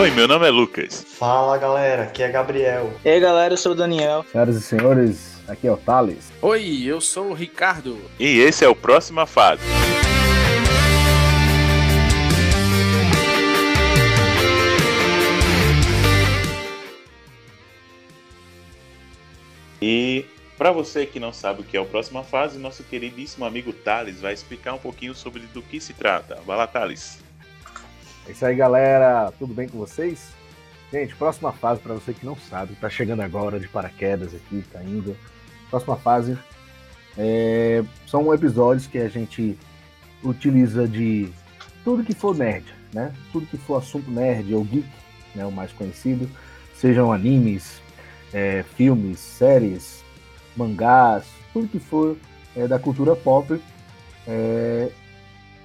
Oi, meu nome é Lucas. Fala galera, aqui é Gabriel. E aí galera, eu sou o Daniel. Senhoras e senhores, aqui é o Thales. Oi, eu sou o Ricardo. E esse é o Próxima Fase. E para você que não sabe o que é o Próxima Fase, nosso queridíssimo amigo Thales vai explicar um pouquinho sobre do que se trata. Vai lá, Thales. É isso aí, galera. Tudo bem com vocês? Gente, próxima fase, para você que não sabe, tá chegando agora de paraquedas aqui, tá indo. Próxima fase é, são episódios que a gente utiliza de tudo que for nerd, né? Tudo que for assunto nerd ou geek, né? O mais conhecido, sejam animes, é, filmes, séries, mangás, tudo que for é, da cultura pop, é,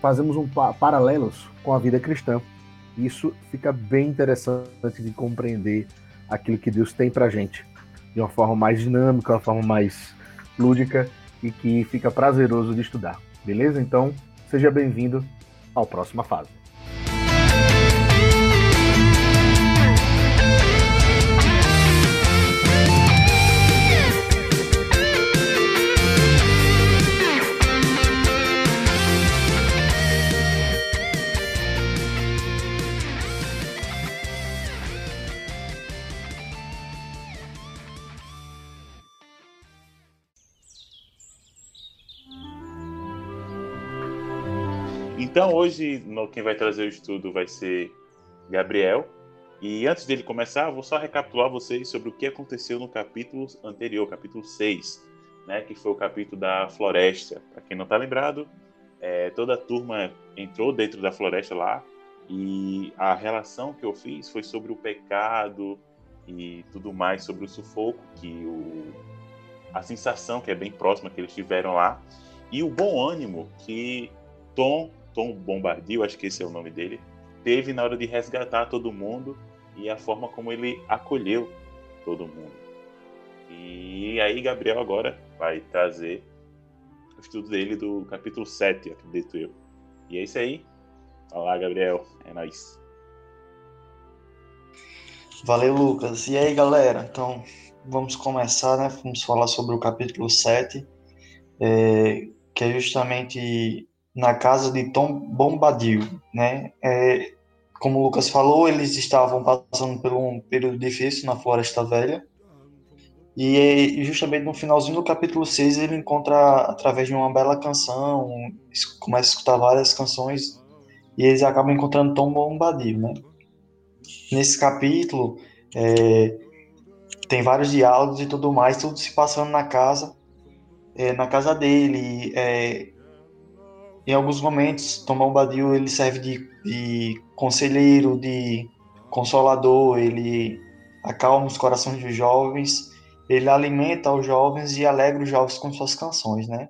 fazemos um pa paralelos com a vida cristã. Isso fica bem interessante de compreender aquilo que Deus tem pra gente de uma forma mais dinâmica, uma forma mais lúdica e que fica prazeroso de estudar. Beleza? Então, seja bem-vindo ao próxima fase. Então hoje no, quem vai trazer o estudo vai ser Gabriel. E antes dele começar, vou só recapitular vocês sobre o que aconteceu no capítulo anterior, capítulo 6, né, que foi o capítulo da floresta. Para quem não está lembrado, é, toda a turma entrou dentro da floresta lá e a relação que eu fiz foi sobre o pecado e tudo mais, sobre o sufoco, que o, a sensação que é bem próxima que eles tiveram lá e o bom ânimo que Tom Tom Bombadil, acho que esse é o nome dele, teve na hora de resgatar todo mundo e a forma como ele acolheu todo mundo. E aí Gabriel agora vai trazer o estudo dele do capítulo 7, acredito eu. E é isso aí. Olá, Gabriel. É nóis. Valeu, Lucas. E aí, galera? Então, vamos começar, né? Vamos falar sobre o capítulo 7, é, que é justamente na casa de Tom Bombadil, né? É, como o Lucas falou, eles estavam passando por um período difícil na Floresta Velha. E justamente no finalzinho do capítulo 6 ele encontra, através de uma bela canção, começa a escutar várias canções e eles acabam encontrando Tom Bombadil, né? Nesse capítulo é, tem vários diálogos e tudo mais, tudo se passando na casa, é, na casa dele. É, em alguns momentos, Tom Bombadil ele serve de, de conselheiro, de consolador, ele acalma os corações dos jovens, ele alimenta os jovens e alegra os jovens com suas canções, né?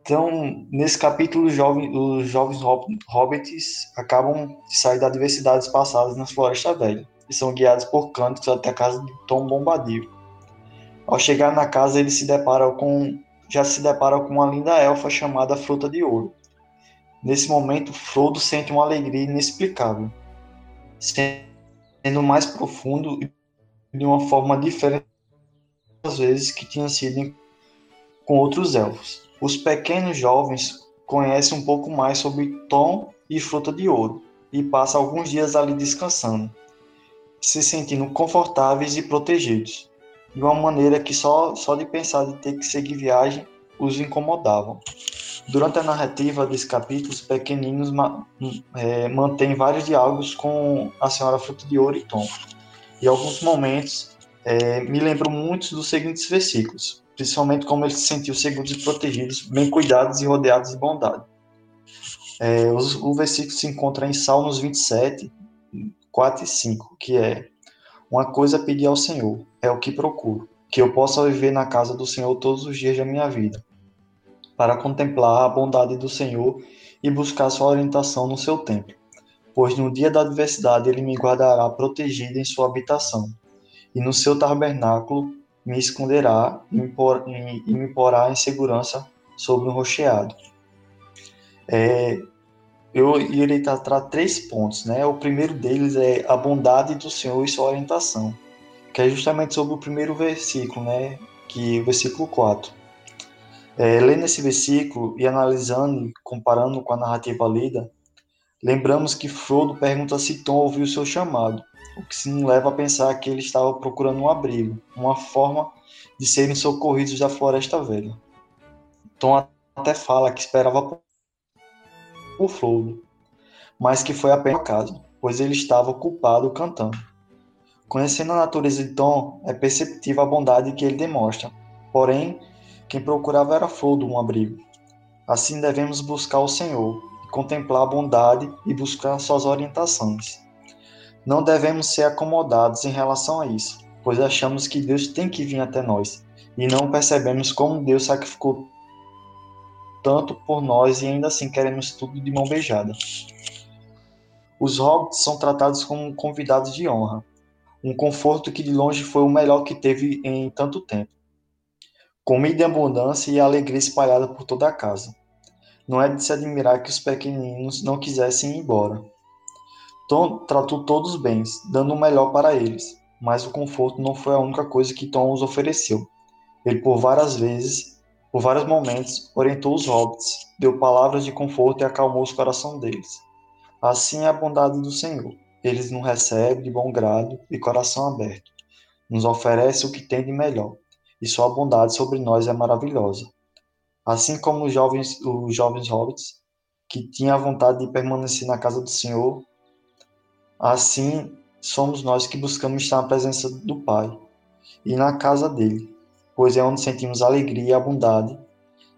Então, nesse capítulo, os jovens, os jovens hobbits acabam de sair das diversidades passadas na Floresta Velha e são guiados por cantos até a casa de Tom Bombadil. Ao chegar na casa, eles se deparam com já se depara com uma linda elfa chamada Fruta de Ouro. Nesse momento, Frodo sente uma alegria inexplicável, sendo mais profundo e de uma forma diferente das vezes que tinha sido com outros elfos. Os pequenos jovens conhecem um pouco mais sobre Tom e Fruta de Ouro e passam alguns dias ali descansando, se sentindo confortáveis e protegidos de uma maneira que só, só de pensar de ter que seguir viagem os incomodavam. Durante a narrativa desse capítulo, os pequeninos ma é, mantêm vários diálogos com a senhora Fruta de Ouro e Tom. E alguns momentos é, me lembram muito dos seguintes versículos, principalmente como eles se sentiam seguros e protegidos, bem cuidados e rodeados de bondade. É, os, o versículo se encontra em Salmos 27, 4 e 5, que é Uma coisa pedi ao Senhor, é o que procuro, que eu possa viver na casa do Senhor todos os dias da minha vida, para contemplar a bondade do Senhor e buscar sua orientação no seu templo. Pois no dia da adversidade ele me guardará protegido em sua habitação, e no seu tabernáculo me esconderá e me porá em segurança sobre um rocheado. É, eu irei tratar três pontos, né? O primeiro deles é a bondade do Senhor e sua orientação, que é justamente sobre o primeiro versículo, né? Que o versículo 4. É, lendo esse versículo e analisando comparando com a narrativa lida, lembramos que Frodo pergunta se Tom ouviu seu chamado, o que se nos leva a pensar que ele estava procurando um abrigo, uma forma de serem socorridos da Floresta Velha. Tom até fala que esperava por Frodo, mas que foi apenas acaso, pois ele estava ocupado cantando. Conhecendo a natureza de Tom, é perceptível a bondade que ele demonstra, porém, quem procurava era Frodo um abrigo. Assim devemos buscar o Senhor, contemplar a bondade e buscar suas orientações. Não devemos ser acomodados em relação a isso, pois achamos que Deus tem que vir até nós e não percebemos como Deus sacrificou tanto por nós e ainda assim queremos tudo de mão beijada. Os hobbits são tratados como convidados de honra, um conforto que de longe foi o melhor que teve em tanto tempo. Comida em abundância e alegria espalhada por toda a casa. Não é de se admirar que os pequeninos não quisessem ir embora. Tom tratou todos bem, dando o melhor para eles, mas o conforto não foi a única coisa que Tom os ofereceu. Ele por várias vezes por vários momentos, orientou os hobbits, deu palavras de conforto e acalmou os corações deles. Assim é a bondade do Senhor. Eles nos recebe de bom grado e coração aberto. Nos oferece o que tem de melhor, e sua bondade sobre nós é maravilhosa. Assim como os jovens, os jovens hobbits, que tinham a vontade de permanecer na casa do Senhor, assim somos nós que buscamos estar na presença do Pai e na casa dele, pois é onde sentimos alegria e a bondade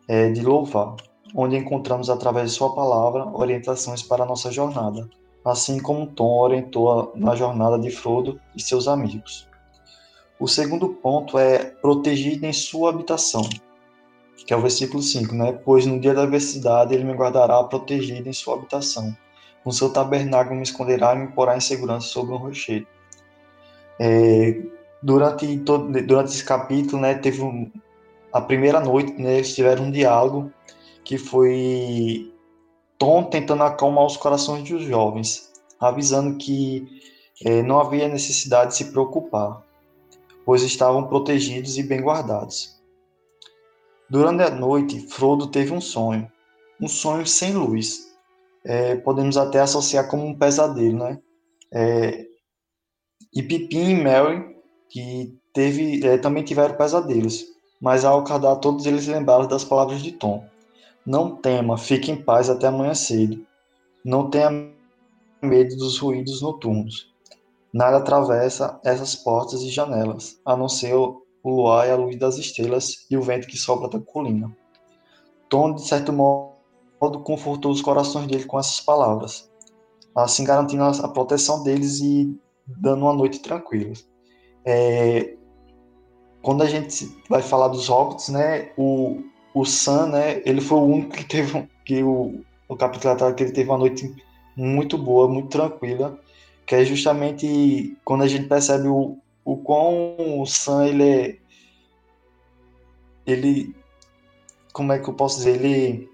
é, de louvar, onde encontramos através de Sua palavra orientações para a nossa jornada, assim como Tom orientou na jornada de Frodo e seus amigos. O segundo ponto é protegido em sua habitação, que é o versículo 5, né? Pois no dia da adversidade ele me guardará protegido em sua habitação. No seu tabernáculo me esconderá e me porá em segurança sobre um rochedo. É, durante todo durante esse capítulo, né, teve um, a primeira noite, né, eles tiveram um diálogo que foi Tom tentando acalmar os corações dos jovens, avisando que é, não havia necessidade de se preocupar, pois estavam protegidos e bem guardados. Durante a noite, Frodo teve um sonho, um sonho sem luz. É, podemos até associar como um pesadelo, né? É, e Pippin e Merry que teve, é, também tiveram pesadelos, mas ao acordar todos eles lembraram das palavras de Tom. Não tema, fique em paz até amanhã cedo. Não tenha medo dos ruídos noturnos. Nada atravessa essas portas e janelas, a não ser o luar e a luz das estrelas e o vento que sopra da colina. Tom, de certo modo, confortou os corações dele com essas palavras, assim garantindo a proteção deles e dando uma noite tranquila. É, quando a gente vai falar dos hobbits, né, o, o Sam, né, ele foi o único que teve que o, o capítulo que ele teve uma noite muito boa, muito tranquila, que é justamente quando a gente percebe o, o quão o Sam ele é, ele como é que eu posso dizer, ele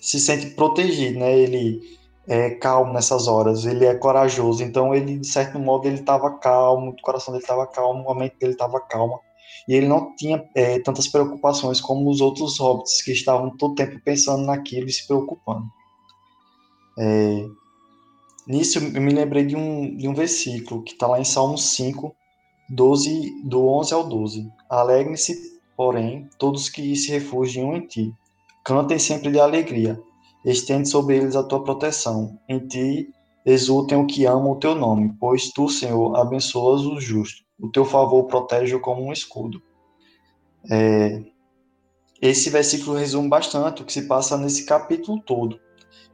se sente protegido, né? Ele é, calmo nessas horas, ele é corajoso, então ele, de certo modo, ele estava calmo, o coração dele estava calmo, a mente dele estava calma, e ele não tinha é, tantas preocupações como os outros hobbits, que estavam todo tempo pensando naquilo e se preocupando. É, nisso, eu me lembrei de um, de um versículo que está lá em Salmo 5, 12, do 11 ao 12. Alegrem-se, porém, todos que se refugiam em ti. Cantem sempre de alegria estende sobre eles a tua proteção. Em ti exultem o que amam o teu nome, pois tu, Senhor, abençoas os justos. O teu favor protege como um escudo. É, esse versículo resume bastante o que se passa nesse capítulo todo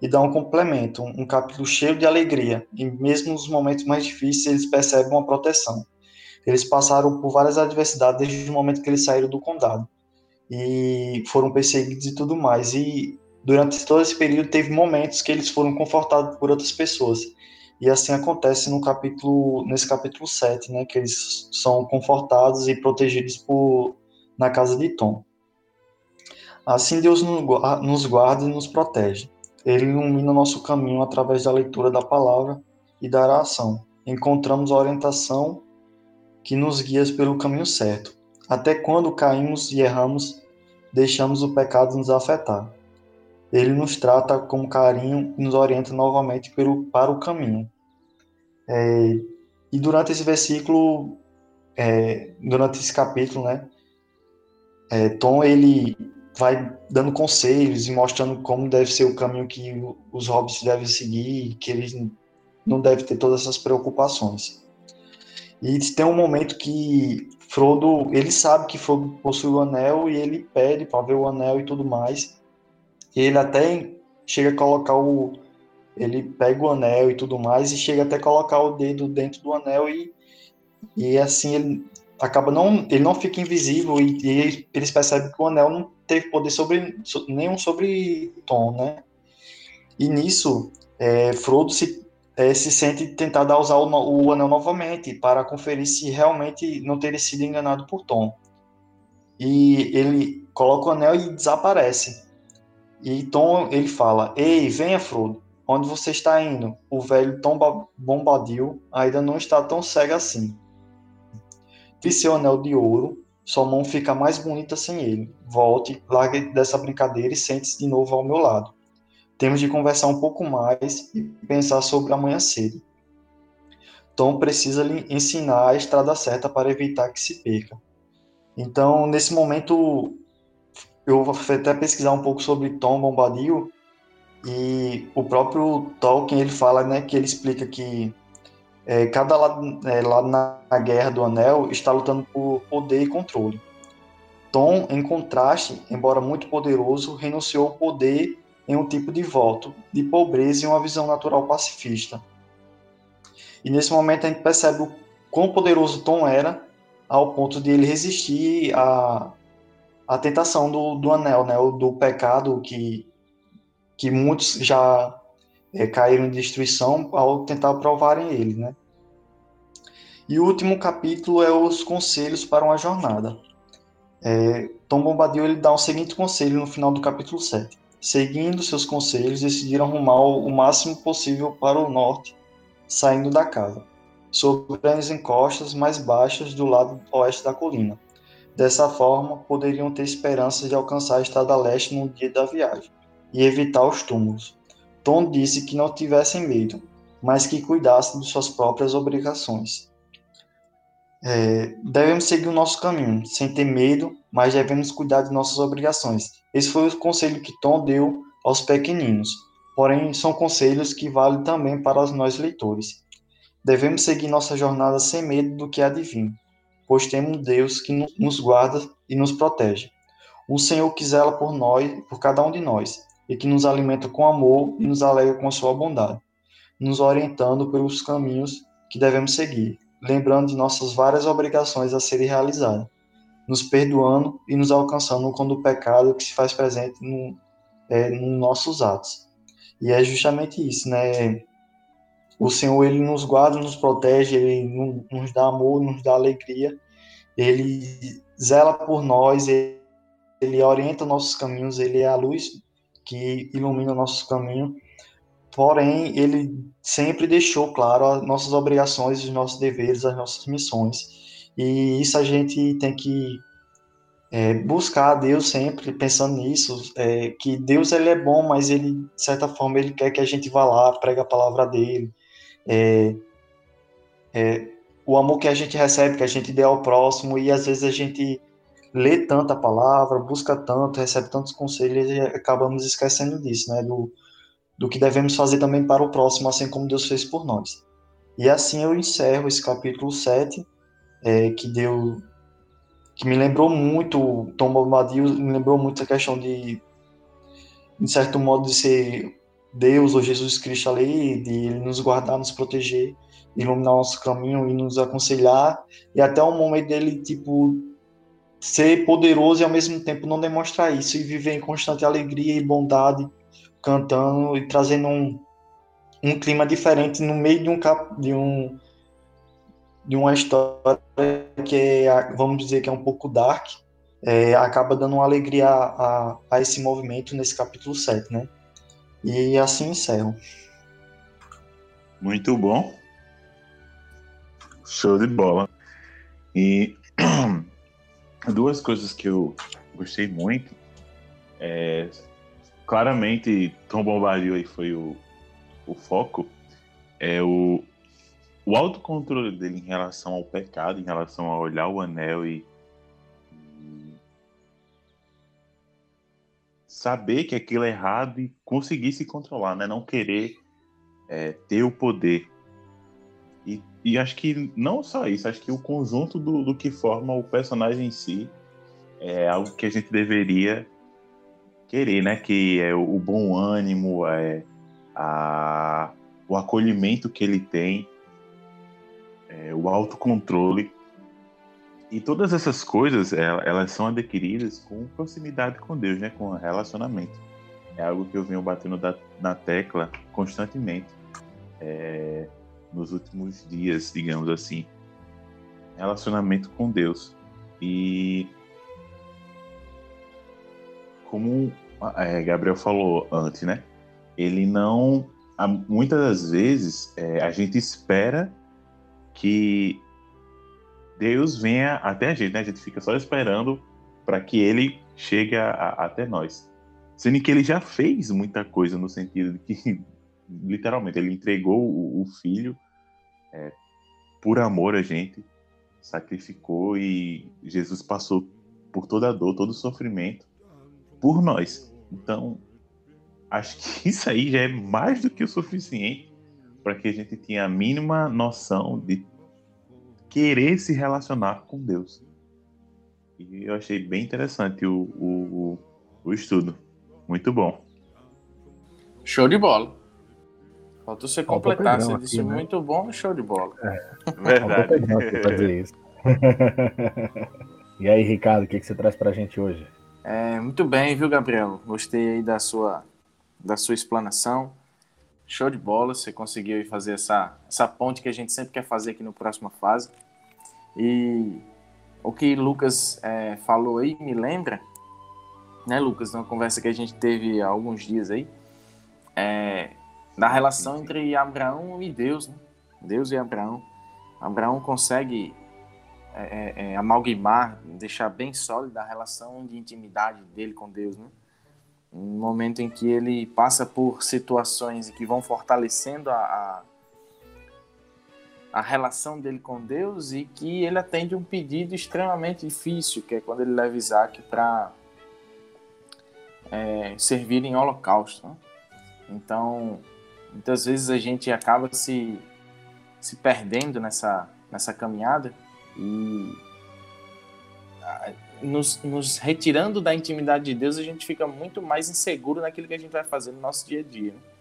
e dá um complemento, um capítulo cheio de alegria. E mesmo nos momentos mais difíceis, eles percebem uma proteção. Eles passaram por várias adversidades desde o momento que eles saíram do condado e foram perseguidos e tudo mais. E durante todo esse período teve momentos que eles foram confortados por outras pessoas. E assim acontece no capítulo, nesse capítulo 7, né, que eles são confortados e protegidos por, na casa de Tom. Assim Deus nos guarda e nos protege. ele ilumina nosso caminho através da leitura da palavra e da oração. Encontramos a orientação que nos guia pelo caminho certo. Até quando caímos e erramos, deixamos o pecado nos afetar. Ele nos trata com carinho e nos orienta novamente pelo, para o caminho. É, e durante esse versículo, é, durante esse capítulo, né, é, Tom ele vai dando conselhos e mostrando como deve ser o caminho que os hobbits devem seguir, que eles não devem ter todas essas preocupações. E tem um momento que Frodo, ele sabe que Frodo possui o anel e ele pede para ver o anel e tudo mais. E ele até chega a colocar o ele pega o anel e tudo mais e chega até colocar o dedo dentro do anel e e assim ele acaba não ele não fica invisível e, e eles percebem que o anel não teve poder sobre nenhum sobre Tom, né? E nisso é, Frodo se é, se sente tentado a usar o, o, anel novamente para conferir se realmente não teria sido enganado por Tom. E ele coloca o anel e desaparece. E Tom ele fala: Ei, venha, Frodo. Onde você está indo? O velho Tom Bombadil ainda não está tão cego assim. Vi seu anel de ouro, sua mão fica mais bonita sem ele. Volte, largue dessa brincadeira e sente-se de novo ao meu lado. Temos de conversar um pouco mais e pensar sobre amanhã cedo. Tom precisa lhe ensinar a estrada certa para evitar que se perca. Então, nesse momento, eu vou até pesquisar um pouco sobre Tom Bombadil e o próprio Tolkien ele fala, né, que ele explica que é, cada lado, é, lado na Guerra do Anel está lutando por poder e controle. Tom, em contraste, embora muito poderoso, renunciou ao poder em um tipo de voto de pobreza e uma visão natural pacifista. E nesse momento a gente percebe o quão poderoso Tom era ao ponto de ele resistir à, à tentação do, do anel, né, do pecado que, que muitos já é, caíram em destruição ao tentar provarem ele. Né. E o último capítulo é os conselhos para uma jornada. É, Tom Bombadil ele dá o seguinte conselho no final do capítulo 7. Seguindo seus conselhos, decidiram arrumar o máximo possível para o norte, saindo da casa, sobre as encostas mais baixas do lado oeste da colina. Dessa forma, poderiam ter esperanças de alcançar a estrada leste no dia da viagem e evitar os túmulos. Tom disse que não tivessem medo, mas que cuidassem de suas próprias obrigações. É, devemos seguir o nosso caminho, sem ter medo, mas devemos cuidar de nossas obrigações. Esse foi o conselho que Tom deu aos pequeninos, porém são conselhos que valem também para nós leitores. Devemos seguir nossa jornada sem medo do que vir, pois temos um Deus que nos guarda e nos protege. Um Senhor que zela por nós, por cada um de nós, e que nos alimenta com amor e nos alegra com a sua bondade, nos orientando pelos caminhos que devemos seguir lembrando de nossas várias obrigações a serem realizadas, nos perdoando e nos alcançando quando o pecado que se faz presente no, é, nos nossos atos. E é justamente isso, né? O Senhor, ele nos guarda, nos protege, ele nos dá amor, nos dá alegria, ele zela por nós, ele, orienta nossos caminhos, ele é a luz que ilumina nossos caminhos porém ele sempre deixou claro as nossas obrigações, os nossos deveres, as nossas missões. E isso a gente tem que é, buscar a Deus sempre pensando nisso, é, que Deus ele é bom, mas ele de certa forma ele quer que a gente vá lá, pregue a palavra dele. É, é, o amor que a gente recebe, que a gente dê ao próximo, e às vezes a gente lê tanta palavra, busca tanto, recebe tantos conselhos e acabamos esquecendo disso, né? Do, do que devemos fazer também para o próximo, assim como Deus fez por nós. E assim eu encerro esse capítulo 7, é, que deu que me lembrou muito, Tom Bombadil me lembrou muito a questão de, em certo modo, de ser Deus ou Jesus Cristo ali, de ele nos guardar, nos proteger, iluminar nosso caminho e nos aconselhar, e até o momento dele, tipo, ser poderoso e ao mesmo tempo não demonstrar isso, e viver em constante alegria e bondade, cantando e trazendo um, um clima diferente no meio de um cap, de um de uma história que é, vamos dizer que é um pouco dark, é, acaba dando uma alegria a, a, a, esse movimento nesse capítulo 7, né? E assim encerro. Muito bom. Show de bola. E duas coisas que eu gostei muito. É, claramente, Tom Bombadil aí foi o, o foco. É o, o autocontrole dele em relação ao pecado, em relação a olhar o anel e, saber que aquilo é errado e conseguir se controlar, né? Não querer é, ter o poder. E, e, acho que não só isso, acho que o conjunto do, do que forma o personagem em si é algo que a gente deveria querer, né? Que é o, o bom ânimo, é a, o acolhimento que ele tem, é, o autocontrole. E todas essas coisas, elas são adquiridas com proximidade com Deus, né? Com relacionamento. É algo que eu venho batendo na tecla constantemente é, nos últimos dias, digamos assim. Relacionamento com Deus. E como é, Gabriel falou antes, né? Ele não. Muitas das vezes é, a gente espera que Deus venha até a gente, né? A gente fica só esperando para que ele chegue a, a, até nós. Sendo que ele já fez muita coisa no sentido de que, literalmente, ele entregou o, o filho é, por amor a gente, sacrificou e Jesus passou por toda a dor, todo o sofrimento por nós. Então, acho que isso aí já é mais do que o suficiente para que a gente tenha a mínima noção de querer se relacionar com Deus. E eu achei bem interessante o, o, o estudo. Muito bom. Show de bola. Faltou você completar. Você disse aqui, né? muito bom, show de bola. É. Verdade. fazer isso. e aí, Ricardo, o que, que você traz pra gente hoje? É, muito bem, viu, Gabriel? Gostei aí da sua, da sua explanação. Show de bola, você conseguiu fazer essa, essa ponte que a gente sempre quer fazer aqui no próxima fase. E o que Lucas é, falou aí me lembra, né, Lucas, numa conversa que a gente teve há alguns dias aí, é, da relação entre Abraão e Deus, né? Deus e Abraão. Abraão consegue é, é, é, amalgamar, deixar bem sólida a relação de intimidade dele com Deus, né? Um momento em que ele passa por situações que vão fortalecendo a, a, a relação dele com Deus e que ele atende um pedido extremamente difícil, que é quando ele leva Isaac para é, servir em holocausto. Né? Então, muitas vezes a gente acaba se, se perdendo nessa, nessa caminhada e nos, nos, retirando da intimidade de Deus, a gente fica muito mais inseguro naquilo que a gente vai fazer no nosso dia a dia. Né?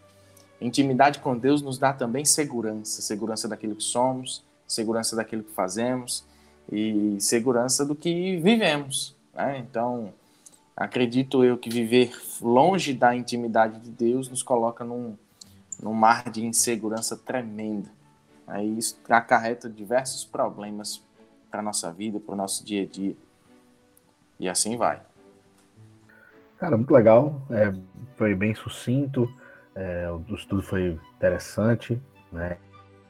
Intimidade com Deus nos dá também segurança, segurança daquilo que somos, segurança daquilo que fazemos e segurança do que vivemos. Né? Então, acredito eu que viver longe da intimidade de Deus nos coloca num, num mar de insegurança tremenda. Aí isso acarreta diversos problemas para nossa vida, para o nosso dia a dia. E assim vai. Cara, muito legal. É, foi bem sucinto. É, o estudo foi interessante, né?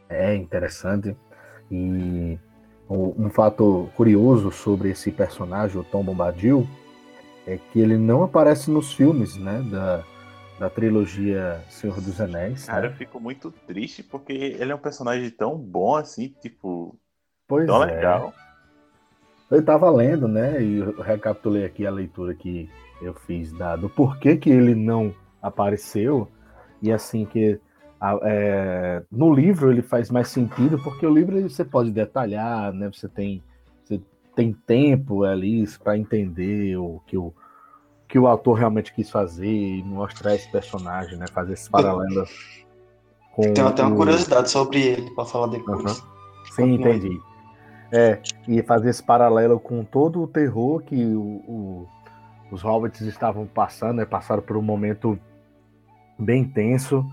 É interessante. E um, fato curioso sobre esse personagem, o Tom Bombadil, é que ele não aparece nos filmes, né? Da, da trilogia Senhor dos Anéis. Cara, né? eu fico muito triste porque ele é um personagem tão bom assim, tipo, Pois Tão é. legal. Eu estava lendo, né? E eu recapitulei aqui a leitura que eu fiz da, do porquê que ele não apareceu. E assim que é, no livro ele faz mais sentido, porque o livro você pode detalhar, né? Você tem, você tem tempo ali para entender o que o, que o autor realmente quis fazer e mostrar esse personagem, né? Fazer esse paralelo com. Tem até uma o- curiosidade sobre ele para falar depois. Sim, entendi. É, e fazer esse paralelo com todo o terror que o- o- os hobbits estavam passando, né? Passaram por um momento bem tenso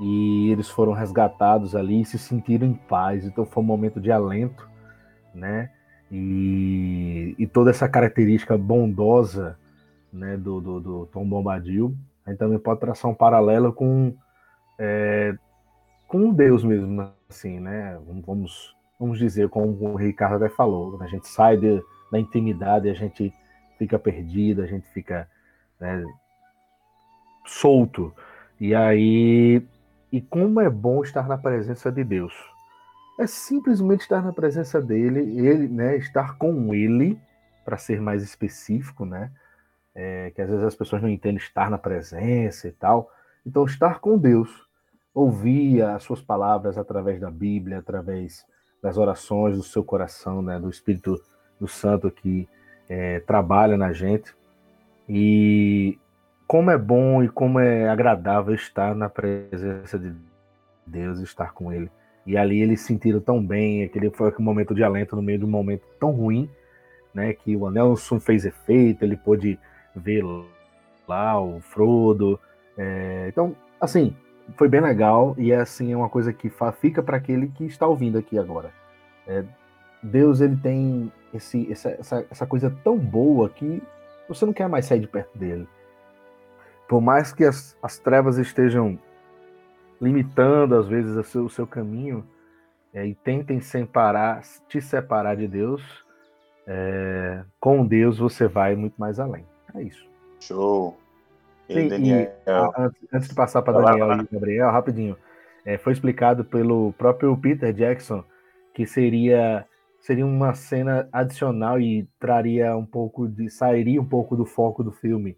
e eles foram resgatados ali e se sentiram em paz. Então foi um momento de alento, né? E, e toda essa característica bondosa né, do, do, do Tom Bombadil a gente também pode traçar um paralelo com é, com Deus mesmo, assim, né? Vamos, vamos dizer, como o Ricardo até falou, a gente sai de, da intimidade, a gente fica perdido, a gente fica né, solto. E aí, e como é bom estar na presença de Deus. É simplesmente estar na presença dele, ele, né, estar com ele, para ser mais específico, né? É, que às vezes as pessoas não entendem estar na presença e tal. Então, estar com Deus, ouvir as suas palavras através da Bíblia, através das orações do seu coração, né, do Espírito do Santo que é, trabalha na gente. E como é bom e como é agradável estar na presença de Deus, estar com Ele. E ali eles sentiram tão bem, aquele foi um momento de alento no meio de um momento tão ruim, né? Que o anel fez efeito, ele pôde ver lá o Frodo. É, então, assim, foi bem legal e é assim é uma coisa que fica para aquele que está ouvindo aqui agora. É, Deus ele tem esse, essa, essa coisa tão boa que você não quer mais sair de perto dele. Por mais que as, as trevas estejam limitando às vezes o seu, o seu caminho é, e tentem separar, te separar de Deus, é, com Deus você vai muito mais além. É isso. Show. Sim, e, antes, antes, de passar para Daniel lá. e Gabriel, rapidinho, é, foi explicado pelo próprio Peter Jackson que seria seria uma cena adicional e traria um pouco de sairia um pouco do foco do filme,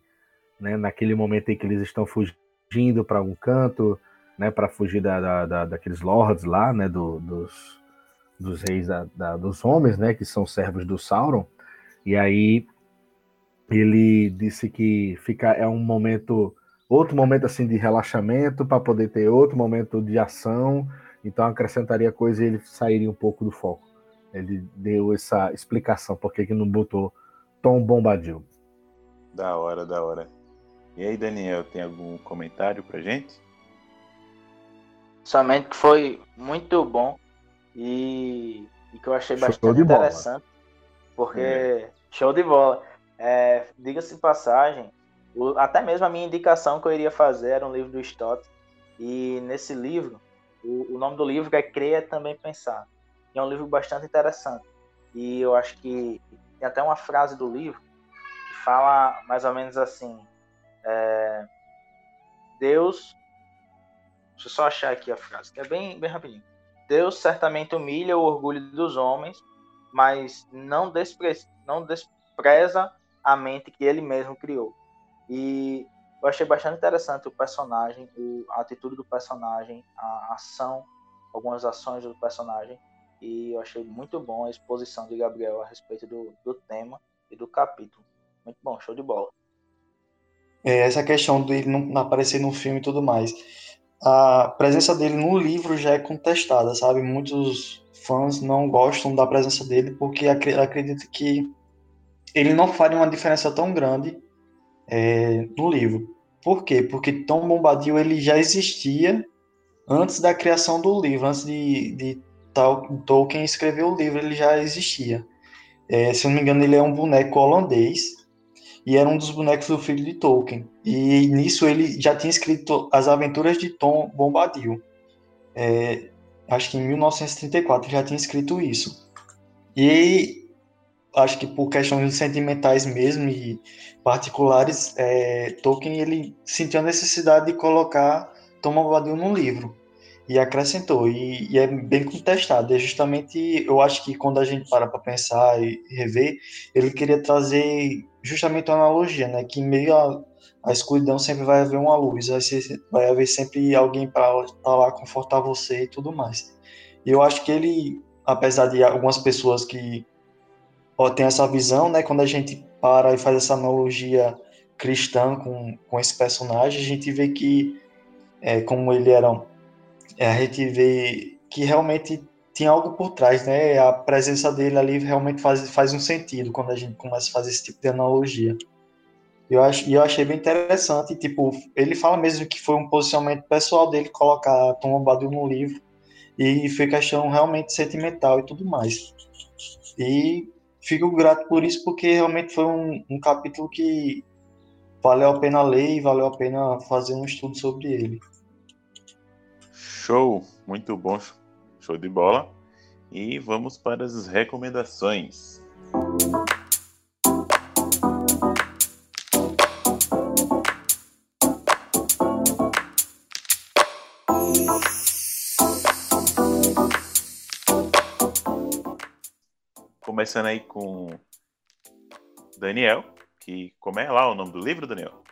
né? Naquele momento em que eles estão fugindo para algum canto, né? Para fugir da, da, da, daqueles lords lá, né? Do, dos, dos reis da, da, dos homens, né? Que são servos do Sauron. E aí ele disse que fica é um momento outro momento assim de relaxamento para poder ter outro momento de ação. Então acrescentaria coisa e ele sairia um pouco do foco. Ele deu essa explicação por que não botou Tom Bombadil. Da hora, da hora. E aí, Daniel, tem algum comentário pra gente? Somente que foi muito bom e, e que eu achei bastante interessante. Porque é. show de bola. É, Diga-se de passagem, o, até mesmo a minha indicação que eu iria fazer era um livro do Stott. E nesse livro, o, o nome do livro é Creia Também Pensar é um livro bastante interessante. E eu acho que tem até uma frase do livro que fala mais ou menos assim: é, Deus. Deixa eu só achar aqui a frase, que é bem, bem rapidinho. Deus certamente humilha o orgulho dos homens, mas não, despre, não despreza a mente que ele mesmo criou. E eu achei bastante interessante o personagem, a atitude do personagem, a ação, algumas ações do personagem e eu achei muito bom a exposição de Gabriel a respeito do, do tema e do capítulo. Muito bom, show de bola. É, essa questão dele não aparecer no filme e tudo mais. A presença dele no livro já é contestada, sabe? Muitos fãs não gostam da presença dele porque acreditam que ele não faria uma diferença tão grande é, no livro. Por quê? Porque Tom Bombadil ele já existia antes da criação do livro, antes de, de Tolkien escreveu o livro, ele já existia. É, se não me engano, ele é um boneco holandês e era um dos bonecos do filho de Tolkien. E nisso ele já tinha escrito As Aventuras de Tom Bombadil. É, acho que em 1934 ele já tinha escrito isso. E acho que por questões sentimentais mesmo e particulares, é, Tolkien ele sentiu a necessidade de colocar Tom Bombadil no livro e acrescentou, e, e, é bem contestado. É justamente, eu acho que quando a gente para para pensar e rever, ele queria trazer justamente uma analogia, né? Que em meio à, escuridão sempre vai haver uma luz, vai, ser, vai haver sempre alguém para estar tá lá confortar você e tudo mais. E eu acho que ele, apesar de algumas pessoas que ó, têm essa visão, né? Quando a gente para e faz essa analogia cristã com, com esse personagem, a gente vê que, é, como ele era é, a gente vê que realmente tinha algo por trás, né? A presença dele ali realmente faz, faz um sentido quando a gente começa a fazer esse tipo de analogia. Eu, acho, eu achei bem interessante, tipo, ele fala mesmo que foi um posicionamento pessoal dele colocar Tom Bombadil no livro e foi questão realmente sentimental e tudo mais. E fico grato por isso porque realmente foi um, um capítulo que valeu a pena ler e valeu a pena fazer um estudo sobre ele. Show, muito bom, show de bola. E vamos para as recomendações. Começando aí com Daniel, que como é lá o nome do livro, Daniel?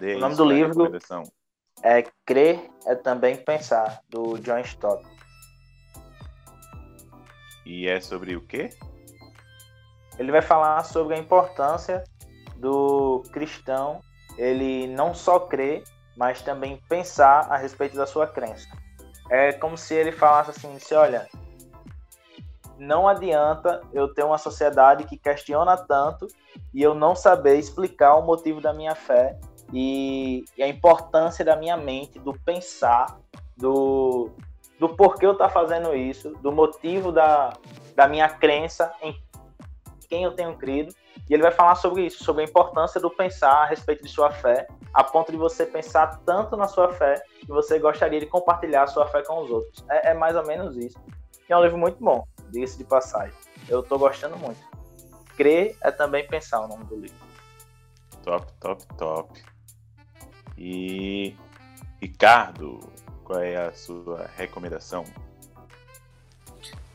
Dê o nome do livro é Crer é também pensar, do John Stott. E é sobre o quê? Ele vai falar sobre a importância do cristão ele não só crer, mas também pensar a respeito da sua crença. É como se ele falasse assim, se olha, não adianta eu ter uma sociedade que questiona tanto e eu não saber explicar o motivo da minha fé e, e a importância da minha mente, do pensar, do, do porquê eu estar tá fazendo isso, do motivo da, da minha crença em quem eu tenho crido. E ele vai falar sobre isso, sobre a importância do pensar a respeito de sua fé, a ponto de você pensar tanto na sua fé que você gostaria de compartilhar a sua fé com os outros. É, é mais ou menos isso. E é um livro muito bom, diga-se de passagem. Eu estou gostando muito. Crer é também pensar o nome do livro. Top, top, top. E Ricardo, qual é a sua recomendação?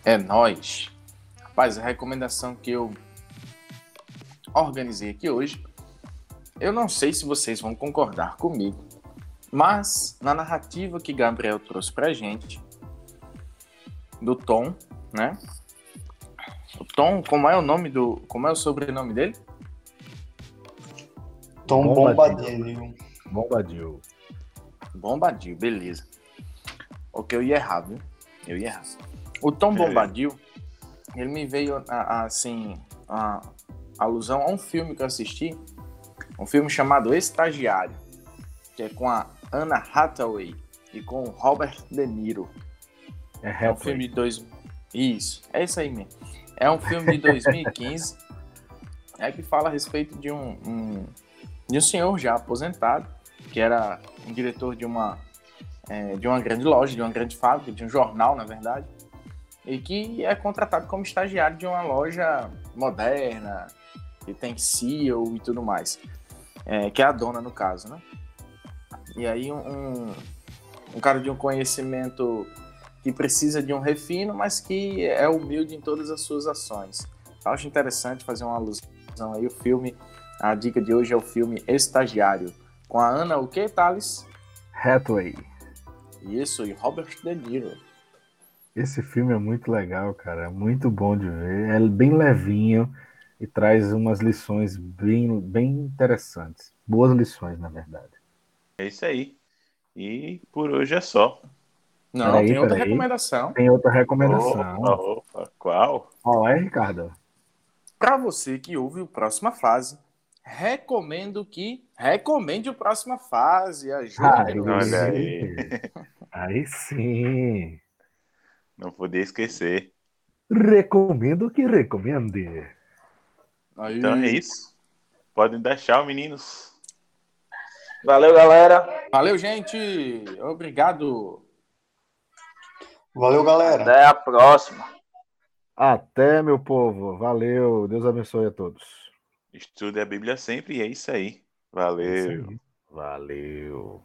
É nós. Rapaz, a recomendação que eu organizei aqui hoje, eu não sei se vocês vão concordar comigo, mas na narrativa que Gabriel trouxe pra gente, do Tom, né? O Tom, como é o nome do. Como é o sobrenome dele? Tom Bombadil. Bombadil. Bombadil, beleza. Ok, eu ia errar, viu? Eu ia errar. O Tom Bombadil, ele me veio assim, a alusão a um filme que eu assisti, um filme chamado Estagiário, que é com a Anna Hathaway e com o Robert De Niro. É, é um filme de dois... Isso, é isso aí mesmo. É um filme de 2015, é que fala a respeito de um, um, de um senhor já aposentado, que era um diretor de uma, é, de uma grande loja, de uma grande fábrica, de um jornal, na verdade, e que é contratado como estagiário de uma loja moderna, que tem CEO e tudo mais, é, que é a dona no caso, né? E aí um, um cara de um conhecimento que precisa de um refino, mas que é humilde em todas as suas ações. Eu acho interessante fazer uma alusão aí, o filme, a dica de hoje é o filme Estagiário, com a Ana, o que, Thales? Hathaway. Isso, e Robert De Niro. Esse filme é muito legal, cara. É muito bom de ver. É bem levinho e traz umas lições bem, bem interessantes. Boas lições, na verdade. É isso aí. E por hoje é só. Não, peraí, tem outra peraí. recomendação. Tem outra recomendação. Opa, opa. Qual? Qual é, Ricardo? Para você que ouve o Próxima Fase, recomendo que recomende o Próxima Fase. Ajude Olha aí. Aí sim. Não podia esquecer. Recomendo que recomende. Aí. Então é isso. Podem dar tchau, meninos. Valeu, galera. Valeu, gente. Obrigado. Valeu, galera. Até a próxima. Até, meu povo. Valeu. Deus abençoe a todos. Estude a Bíblia sempre e é isso aí. Valeu. É isso aí. Valeu.